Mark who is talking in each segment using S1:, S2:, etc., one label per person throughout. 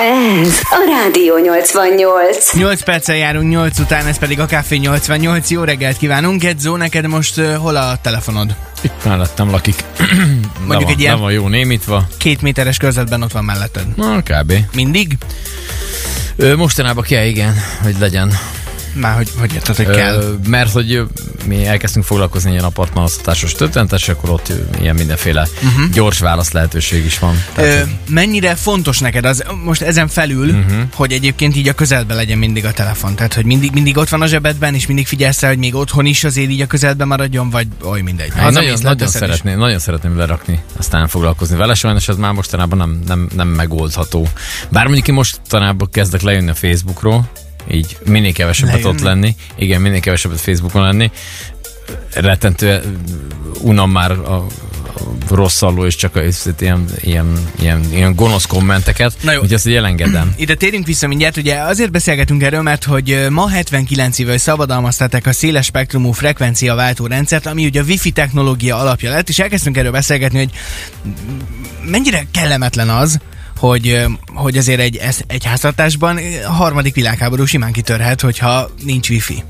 S1: Ez a Rádió 88.
S2: 8 perccel járunk 8 után, ez pedig a Café 88. Jó reggelt kívánunk. Gedzó, neked most uh, hol a telefonod?
S3: Itt mellettem lakik.
S2: Mondjuk
S3: van,
S2: egy ilyen-
S3: Le van jó némítva.
S2: Két méteres körzetben ott van melletted.
S3: Na, kb.
S2: Mindig?
S3: Ö, mostanában kell, igen, hogy legyen.
S2: Már hogy, hogy érted, hogy kell.
S3: Ö, mert hogy mi elkezdtünk foglalkozni ilyen apartmanosztatásos történetes, akkor ott ilyen mindenféle uh-huh. gyors válasz lehetőség is van. Tehát,
S2: Ö,
S3: hogy-
S2: mennyire fontos neked az, most ezen felül, uh-huh. hogy egyébként így a közelben legyen mindig a telefon? Tehát, hogy mindig, mindig ott van a zsebedben, és mindig figyelsz hogy még otthon is azért így a közelben maradjon, vagy oly mindegy.
S3: Én nagyon, nagyon,
S2: és-
S3: szeretném, nagyon szeretném lerakni, aztán foglalkozni vele, sajnos ez már mostanában nem, nem, nem megoldható. Bár mondjuk én mostanában kezdek lejönni a Facebookról, így minél kevesebbet ott lenni, igen, minél kevesebbet Facebookon lenni, rettentő unom már a, a rosszalló és csak a, ilyen, ilyen, ilyen, ilyen gonosz kommenteket,
S2: Na jó.
S3: hogy ezt így elengedem.
S2: Ide térünk vissza mindjárt, ugye azért beszélgetünk erről, mert hogy ma 79 éve szabadalmaztatták a széles spektrumú frekvencia váltó rendszert, ami ugye a wifi technológia alapja lett, és elkezdtünk erről beszélgetni, hogy mennyire kellemetlen az, hogy, hogy azért egy, ez- egy háztartásban a harmadik világháború simán kitörhet, hogyha nincs wifi.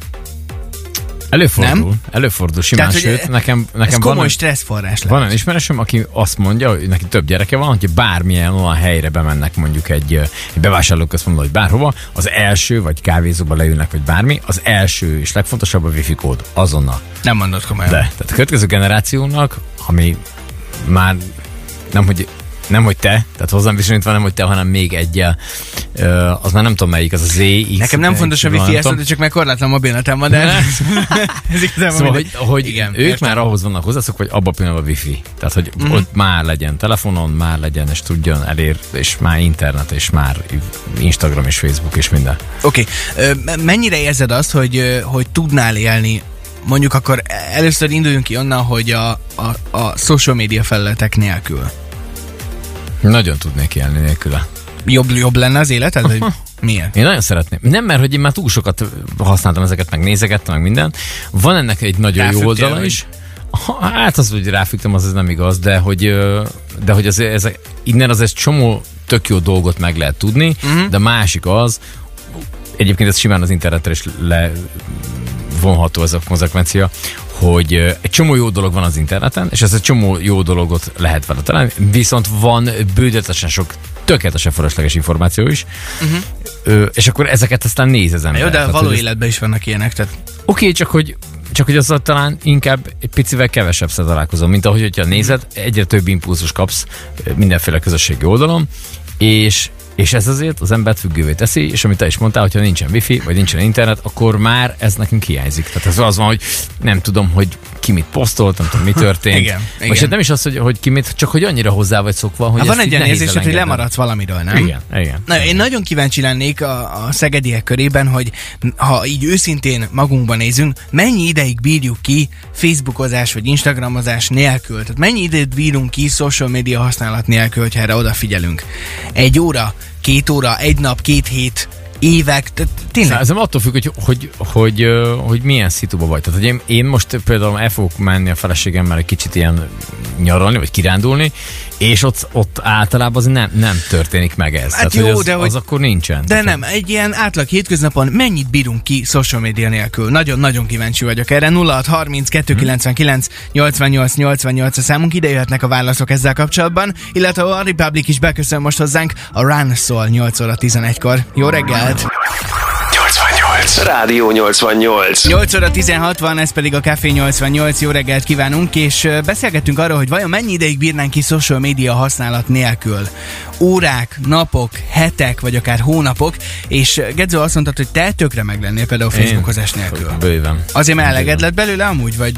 S3: Előfordul,
S2: Nem?
S3: előfordul simán,
S2: Tehát,
S3: sőt, nekem,
S2: Ez
S3: nekem
S2: komoly
S3: van,
S2: stresszforrás lehet.
S3: Van olyan ismerősöm, aki azt mondja, hogy neki több gyereke van, hogy bármilyen olyan helyre bemennek mondjuk egy, egy bevásárlóközpontba, vagy bárhova, az első, vagy kávézóba leülnek, vagy bármi, az első és legfontosabb a wifi kód. Azonnal.
S2: Nem mondod komolyan.
S3: De. Tehát a következő generációnak, ami már nem, hogy nem, hogy te, tehát hozzám viszonyítva nem, hogy te, hanem még egyel. Ö, az már nem tudom melyik, az a Z, X,
S2: Nekem nem fontos a wifi eszed, csak meg korlátlan mobilnetem van, de ez igazából
S3: Szóval, hogy, hogy
S2: Igen,
S3: ők
S2: értem.
S3: már ahhoz vannak hozzászokva, hogy abba a pillanatban wifi. Tehát, hogy
S2: Mhm.
S3: mm. ott már legyen telefonon, már legyen, és tudjon elér, és már internet, és már Instagram és Facebook és minden.
S2: Oké, okay. mennyire érzed azt, hogy, hogy tudnál élni Mondjuk akkor először induljunk ki onnan, hogy a, a, a social media felületek nélkül.
S3: Nagyon tudnék élni nélküle.
S2: Jobb, jobb lenne az életed? Vagy miért?
S3: Én nagyon szeretném. Nem, mert hogy én már túl sokat használtam ezeket, meg nézegettem, meg minden. Van ennek egy nagyon
S2: Ráfügtél,
S3: jó oldala
S2: vagy?
S3: is. Hát az, hogy ráfügtem, az, az nem igaz, de hogy, de hogy az, ez, innen az egy csomó tök jó dolgot meg lehet tudni, uh-huh. de másik az, egyébként ez simán az internetre is le vonható ez a konzekvencia, hogy egy csomó jó dolog van az interneten, és ez egy csomó jó dologot lehet vele találni, viszont van bődöletesen sok tökéletesen felesleges információ is, uh-huh. ö, és akkor ezeket aztán néz az ember.
S2: Jó, de
S3: Tehát,
S2: való életben is vannak ilyenek, tehát
S3: Oké, csak hogy csak hogy azzal talán inkább egy picivel kevesebb találkozom, mint ahogy, hogyha nézed, egyre több impulzus kapsz mindenféle közösségi oldalon, és és ez azért az embert függővé teszi, és amit te is mondtál, hogyha nincsen wifi, vagy nincsen internet, akkor már ez nekünk hiányzik. Tehát ez az van, hogy nem tudom, hogy ki mit posztolt, nem tudom, mi történt.
S2: Igen, igen.
S3: Most hát nem is az, hogy, hogy ki mit, csak hogy annyira hozzá vagy szokva, hogy
S2: hát van egy érzésed, hogy lemaradsz valamiről, nem?
S3: Igen, igen.
S2: Na, én nagyon kíváncsi lennék a, a szegediek körében, hogy ha így őszintén magunkban nézünk, mennyi ideig bírjuk ki Facebookozás vagy Instagramozás nélkül? Tehát mennyi időt bírunk ki social media használat nélkül, hogyha erre odafigyelünk? Egy óra, két óra, egy nap, két hét, évek, tehát tényleg.
S3: Nem attól függ, hogy, hogy, hogy, hogy, milyen szituba vagy. Tehát, hogy én, én most például el fogok menni a feleségemmel egy kicsit ilyen nyaralni, vagy kirándulni, és ott, ott általában az nem, nem történik meg ez.
S2: Hát
S3: Tehát,
S2: jó,
S3: hogy az,
S2: de hogy-
S3: az akkor nincsen.
S2: De nem, egy ilyen átlag hétköznapon mennyit bírunk ki social media nélkül? Nagyon-nagyon kíváncsi vagyok erre. 0630 299 88 88 a számunk, ide jöhetnek a válaszok ezzel kapcsolatban, illetve a Republic is beköszön most hozzánk, a Run szól 8 óra 11-kor. Jó reggelt!
S4: 88. Rádió 88.
S2: 8 óra 16 van, ez pedig a Café 88. Jó reggelt kívánunk, és beszélgettünk arról, hogy vajon mennyi ideig bírnánk ki social media használat nélkül. Órák, napok, hetek, vagy akár hónapok, és ö, Gedzó azt mondtad, hogy te tökre meg lennél például
S3: én-
S2: Facebookozás nélkül.
S3: Bőven.
S2: Azért mert eleged lett belőle amúgy, vagy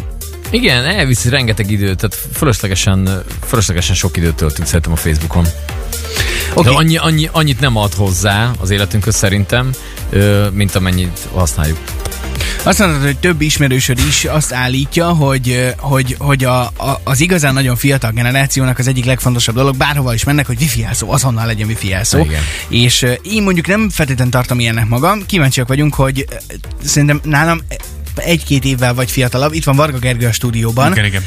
S3: Igen, elviszi rengeteg időt, tehát fölöslegesen, fölöslegesen sok időt töltünk szerintem a Facebookon.
S2: Oké.
S3: De annyi, annyi, annyit nem ad hozzá az életünkhöz szerintem, mint amennyit használjuk.
S2: Azt mondod, hogy több ismerősöd is azt állítja, hogy, hogy, hogy a, a, az igazán nagyon fiatal generációnak az egyik legfontosabb dolog, bárhova is mennek, hogy wifi jelszó, azonnal legyen wifi jelszó.
S3: Igen.
S2: És én mondjuk nem feltétlenül tartom ilyennek magam, kíváncsiak vagyunk, hogy szerintem nálam egy-két évvel vagy fiatalabb. Itt van Varga Gergő a stúdióban.
S5: Igen, igen.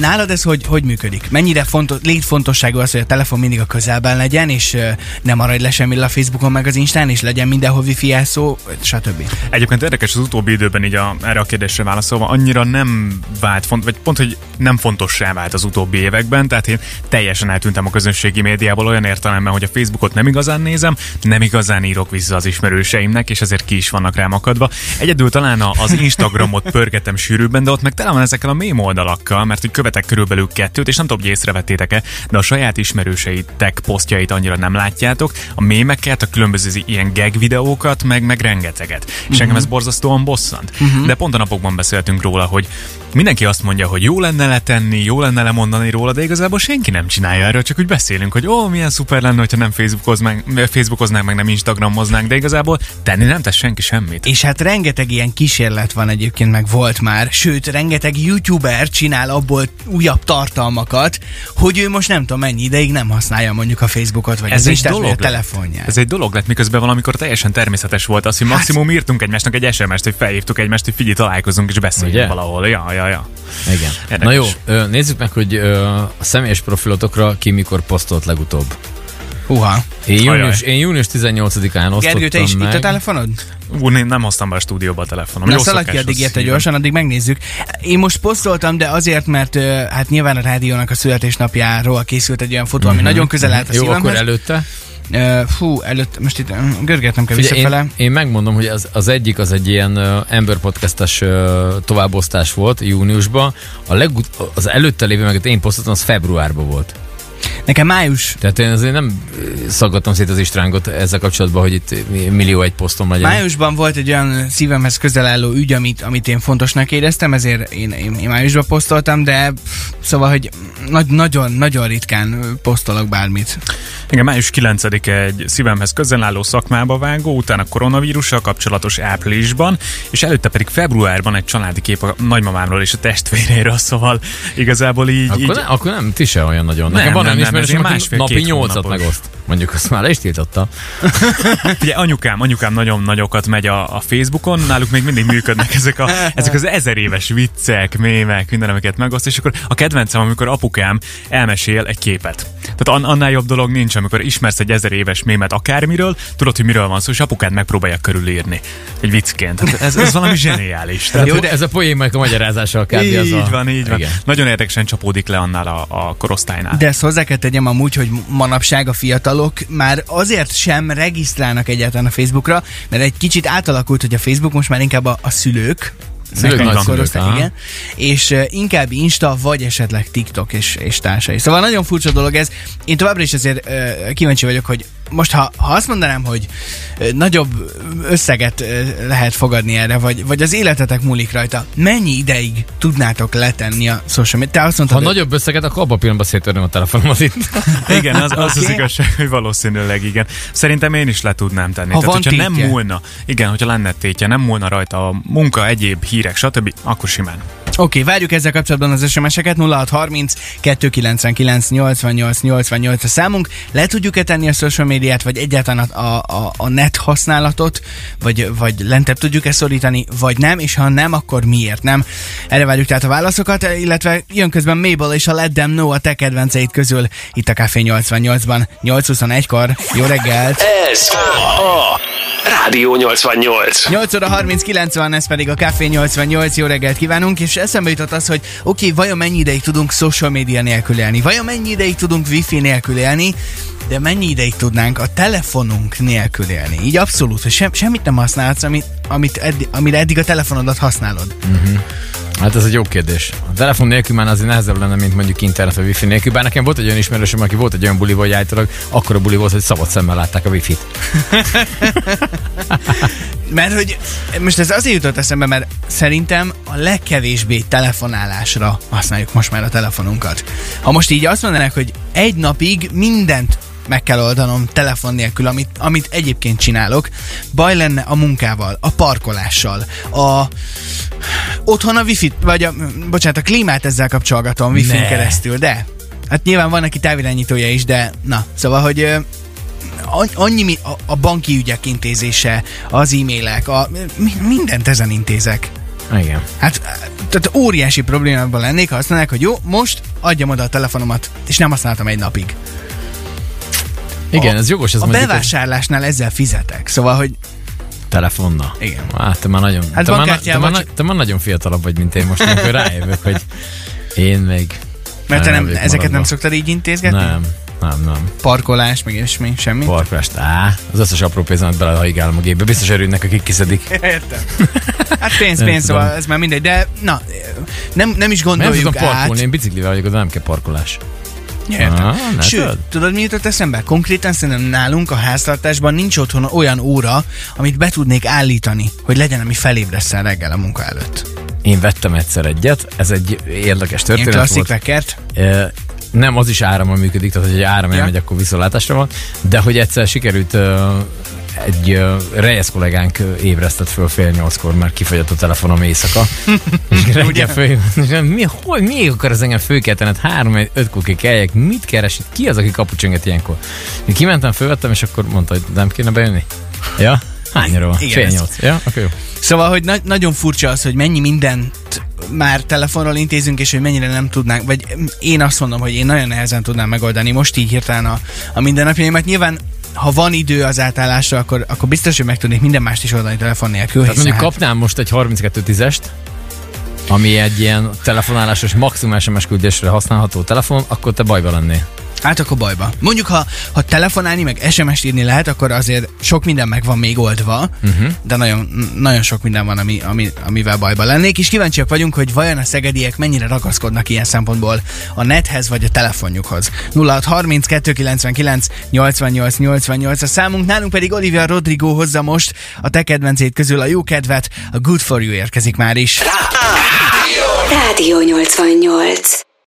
S2: Nálad ez hogy, hogy működik? Mennyire fontos, létfontosságú az, hogy a telefon mindig a közelben legyen, és ö, ne maradj le semmi a Facebookon meg az Instán, és legyen mindenhol wifi jelszó, stb.
S5: Egyébként érdekes az utóbbi időben így a, erre a kérdésre válaszolva, annyira nem vált, font, vagy pont, hogy nem fontossá vált az utóbbi években, tehát én teljesen eltűntem a közönségi médiából olyan értelemben, hogy a Facebookot nem igazán nézem, nem igazán írok vissza az ismerőseimnek, és ezért ki is vannak rám akadva. Egyedül talán a- az Instagramot pörgetem sűrűbben, de ott meg tele van ezekkel a mém oldalakkal, mert hogy követek körülbelül kettőt, és nem tudom, hogy észrevettétek-e, de a saját ismerőseitek posztjait annyira nem látjátok, a mémeket, a különböző ilyen gag videókat, meg, meg rengeteget. És engem ez borzasztóan bosszant. De pont a napokban beszéltünk róla, hogy mindenki azt mondja, hogy jó lenne letenni, jó lenne lemondani róla, de igazából senki nem csinálja erről, csak úgy beszélünk, hogy ó, milyen szuper lenne, hogyha nem Facebookoznánk, Facebookoznánk, meg nem Instagramoznánk, de igazából tenni nem tesz senki semmit.
S2: És hát rengeteg ilyen kísérlet van egyébként, meg volt már, sőt, rengeteg youtuber csinál abból újabb tartalmakat, hogy ő most nem tudom mennyi ideig nem használja mondjuk a Facebookot, vagy az Instát, vagy a telefonját.
S5: Ez egy dolog lett, miközben valamikor teljesen természetes volt az, hogy maximum írtunk egymásnak egy SMS-t, hogy felhívtuk egymást, hogy figyelj, találkozunk és beszéljünk
S3: Ugye?
S5: valahol. Ja, ja, ja.
S3: Igen.
S5: Érdekes.
S3: Na jó, nézzük meg, hogy a személyes profilotokra ki mikor posztolt legutóbb.
S2: Huha.
S3: Én június, én június 18-án osztottam
S2: Gergő, te is
S3: meg.
S2: itt a telefonod?
S5: Ú, én nem hoztam be a stúdióba a telefonom.
S2: Na
S5: Jó
S2: szaladj ki
S5: szokás
S2: addig érte gyorsan, addig megnézzük. Én most posztoltam, de azért, mert hát nyilván a rádiónak a születésnapjáról készült egy olyan fotó, ami nagyon közel állt a
S3: Mhm. Jó,
S2: szívemhez.
S3: akkor előtte.
S2: Fú, előtt, most itt ö, görgetnem kell
S3: Figyelj,
S2: visszafele.
S3: én, én megmondom, hogy az, az egyik az egy ilyen uh, Ember Podcastes uh, továbbosztás volt júniusban. A legut- az előtte lévő, meg én posztoltam, az februárban volt.
S2: Nekem május
S3: Tehát én azért nem ö, szaggatom szét az Istrángot ezzel kapcsolatban, hogy itt millió egy posztom legyen.
S2: Májusban volt egy olyan szívemhez közel álló ügy, amit, amit én fontosnak éreztem, ezért én, én, én májusban posztoltam, de pff, szóval, hogy nagy, nagyon, nagyon ritkán posztolok bármit.
S5: Igen, május 9-e egy szívemhez közel álló szakmába vágó, utána koronavírussal kapcsolatos áprilisban, és előtte pedig februárban egy családi kép a nagymamámról és a testvéréről, szóval igazából így...
S3: Akkor,
S5: így
S3: ne, akkor nem, ti se olyan nagyon.
S5: Nem,
S3: Nekem van
S5: nem, nem,
S3: aki
S5: másfél-két
S3: napi nyolcat megoszt. Mondjuk azt már le is tiltotta.
S5: Ugye anyukám, anyukám nagyon nagyokat megy a, a Facebookon, náluk még mindig működnek ezek, a, ezek az ezer éves viccek, mémek, minden, amiket megoszt, és akkor a kedvencem, amikor apukám elmesél egy képet. Tehát an, annál jobb dolog nincs, amikor ismersz egy ezer éves mémet akármiről, tudod, hogy miről van szó, és apukád megpróbálja körülírni egy viccként. Tehát ez, ez valami zseniális. Tehát,
S3: Jó, de ez a poénnek a magyarázása kb.
S5: így
S3: az a...
S5: van, így van.
S3: Igen.
S5: Nagyon érdekesen csapódik le annál a, a korosztálynál.
S2: De ezt hozzá kell tegyem amúgy, hogy manapság a fiatalok már azért sem regisztrálnak egyáltalán a Facebookra, mert egy kicsit átalakult, hogy a Facebook most már inkább a, a szülők,
S3: Szülők, nagyszülők,
S2: igen. És uh, inkább Insta, vagy esetleg TikTok és, és társai. Szóval nagyon furcsa dolog ez. Én továbbra is azért uh, kíváncsi vagyok, hogy most ha, ha azt mondanám, hogy nagyobb összeget lehet fogadni erre, vagy, vagy az életetek múlik rajta, mennyi ideig tudnátok letenni a social media? Te azt mondtad,
S3: Ha
S2: hogy-
S3: nagyobb összeget, akkor abban a pillanatban széttörném a telefonomat itt.
S5: Igen, az, az, az
S2: Oké.
S5: igazság, hogy valószínűleg igen. Szerintem én is le tudnám tenni.
S2: Ha
S5: Tehát,
S2: van
S5: hogyha nem
S2: tétje.
S5: múlna, igen, hogyha lenne tétje, nem múlna rajta a munka, egyéb hírek, stb., akkor simán.
S2: Oké, okay, várjuk ezzel kapcsolatban az SMS-eket 0630 299 88 88 a számunk. Le tudjuk-e tenni a social médiát, vagy egyáltalán a, a, a, net használatot, vagy, vagy lentebb tudjuk-e szorítani, vagy nem, és ha nem, akkor miért nem? Erre várjuk tehát a válaszokat, illetve jön közben Mabel és a Let Them Know a te kedvenceid közül itt a Café 88-ban 8.21-kor. Jó reggelt!
S4: Ez a Rádió 88.
S2: 8 óra 39 van, ez pedig a Café 88, jó reggelt kívánunk, és eszembe jutott az, hogy oké, okay, vajon mennyi ideig tudunk social media nélkül élni, vajon mennyi ideig tudunk wifi nélkül élni, de mennyi ideig tudnánk a telefonunk nélkül élni. Így abszolút, hogy sem, semmit nem használsz, amit, amit eddig, amire eddig a telefonodat használod.
S3: Hát ez egy jó kérdés. A telefon nélkül már azért nehezebb lenne, mint mondjuk internet vagy wifi nélkül. Bár nekem volt egy olyan ismerősöm, aki volt egy olyan buli, hogy állítólag akkor a buli volt, hogy szabad szemmel látták a wifi-t.
S2: Mert hogy most ez azért jutott eszembe, mert szerintem a legkevésbé telefonálásra használjuk most már a telefonunkat. Ha most így azt mondanák, hogy egy napig mindent meg kell oldanom telefon nélkül, amit, amit egyébként csinálok. Baj lenne a munkával, a parkolással, a otthon a wifi vagy a, bocsánat, a klímát ezzel kapcsolgatom wifi keresztül, de hát nyilván van neki távirányítója is, de na, szóval, hogy annyi, a, a banki ügyek intézése, az e-mailek, a, mi, mindent ezen intézek.
S3: Igen.
S2: Hát, tehát óriási problémában lennék, ha azt mondanák, hogy jó, most adjam oda a telefonomat, és nem használtam egy napig.
S3: Igen, ez jogos, ez
S2: A bevásárlásnál ezzel fizetek, szóval, hogy
S3: telefonnal.
S2: Igen.
S3: Hát te már nagyon,
S2: Hát
S3: te, már, te, már, te már nagyon fiatalabb vagy, mint én most, amikor rájövök, hogy én még
S2: mert te nem, ezeket nem
S3: maradva.
S2: szoktad így intézgetni?
S3: Nem, nem, nem.
S2: Parkolás, meg ilyesmi, semmi?
S3: Parkolást, á, az összes apró pénzemet belehajigálom a gépbe. Biztos örülnek, akik kiszedik.
S2: Értem. Hát pénz,
S3: Nem
S2: pénz,
S3: tudom.
S2: szóval ez már mindegy, de na, nem, nem is
S3: Nem
S2: gondoljuk
S3: tudom parkolni,
S2: át.
S3: én biciklivel vagyok, de nem kell parkolás.
S2: Értem.
S3: Ah?
S2: Sőt, tudod, mi jutott eszembe? Konkrétan szerintem nálunk a háztartásban nincs otthon olyan óra, amit be tudnék állítani, hogy legyen, ami felébresszen reggel a munka előtt.
S3: Én vettem egyszer egyet, ez egy érdekes
S2: Ilyen
S3: történet
S2: klasszik
S3: volt.
S2: vekert.
S3: E, nem, az is árammal működik, tehát hogy egy áram
S2: Ja.
S3: elmegy, akkor viszontlátásra van, de hogy egyszer sikerült ö, egy ö, rejesz kollégánk ébresztett föl fél nyolckor, mert kifogyott a telefonom éjszaka. és reggel föl, mi, hogy, mi akar ez engem fölkeltened? Három, öt kuki keljek, mit keres? Ki az, aki kapucsönget ilyenkor? Én kimentem, fölvettem, és akkor mondta, hogy nem kéne bejönni. Ja? Hányra van?
S2: Igen,
S3: Fél nyolc. Ja? Akkor jó.
S2: Szóval, hogy na- nagyon furcsa az, hogy mennyi mindent már telefonról intézünk, és hogy mennyire nem tudnánk, vagy én azt mondom, hogy én nagyon nehezen tudnám megoldani most így hirtelen a, a mindennapjaimat. Nyilván ha van idő az átállásra, akkor, akkor biztos, hogy meg tudnék minden mást is oldani telefon nélkül.
S3: Tehát mondjuk
S2: hát-
S3: kapnám most egy 3210-est, ami egy ilyen telefonálásos maximum SMS küldésre használható telefon, akkor te bajba lennél.
S2: Hát akkor bajba. Mondjuk, ha, ha telefonálni, meg SMS-t írni lehet, akkor azért sok minden meg van még oldva, uh-huh. de nagyon, nagyon sok minden van, ami, ami, amivel bajba lennék, és kíváncsiak vagyunk, hogy vajon a szegediek mennyire ragaszkodnak ilyen szempontból a nethez vagy a telefonjukhoz. 0630 299 88 88 a számunk, nálunk pedig Olivia Rodrigo hozza most a te kedvencét közül a jó kedvet, a Good For You érkezik már is.
S1: Rádió 88.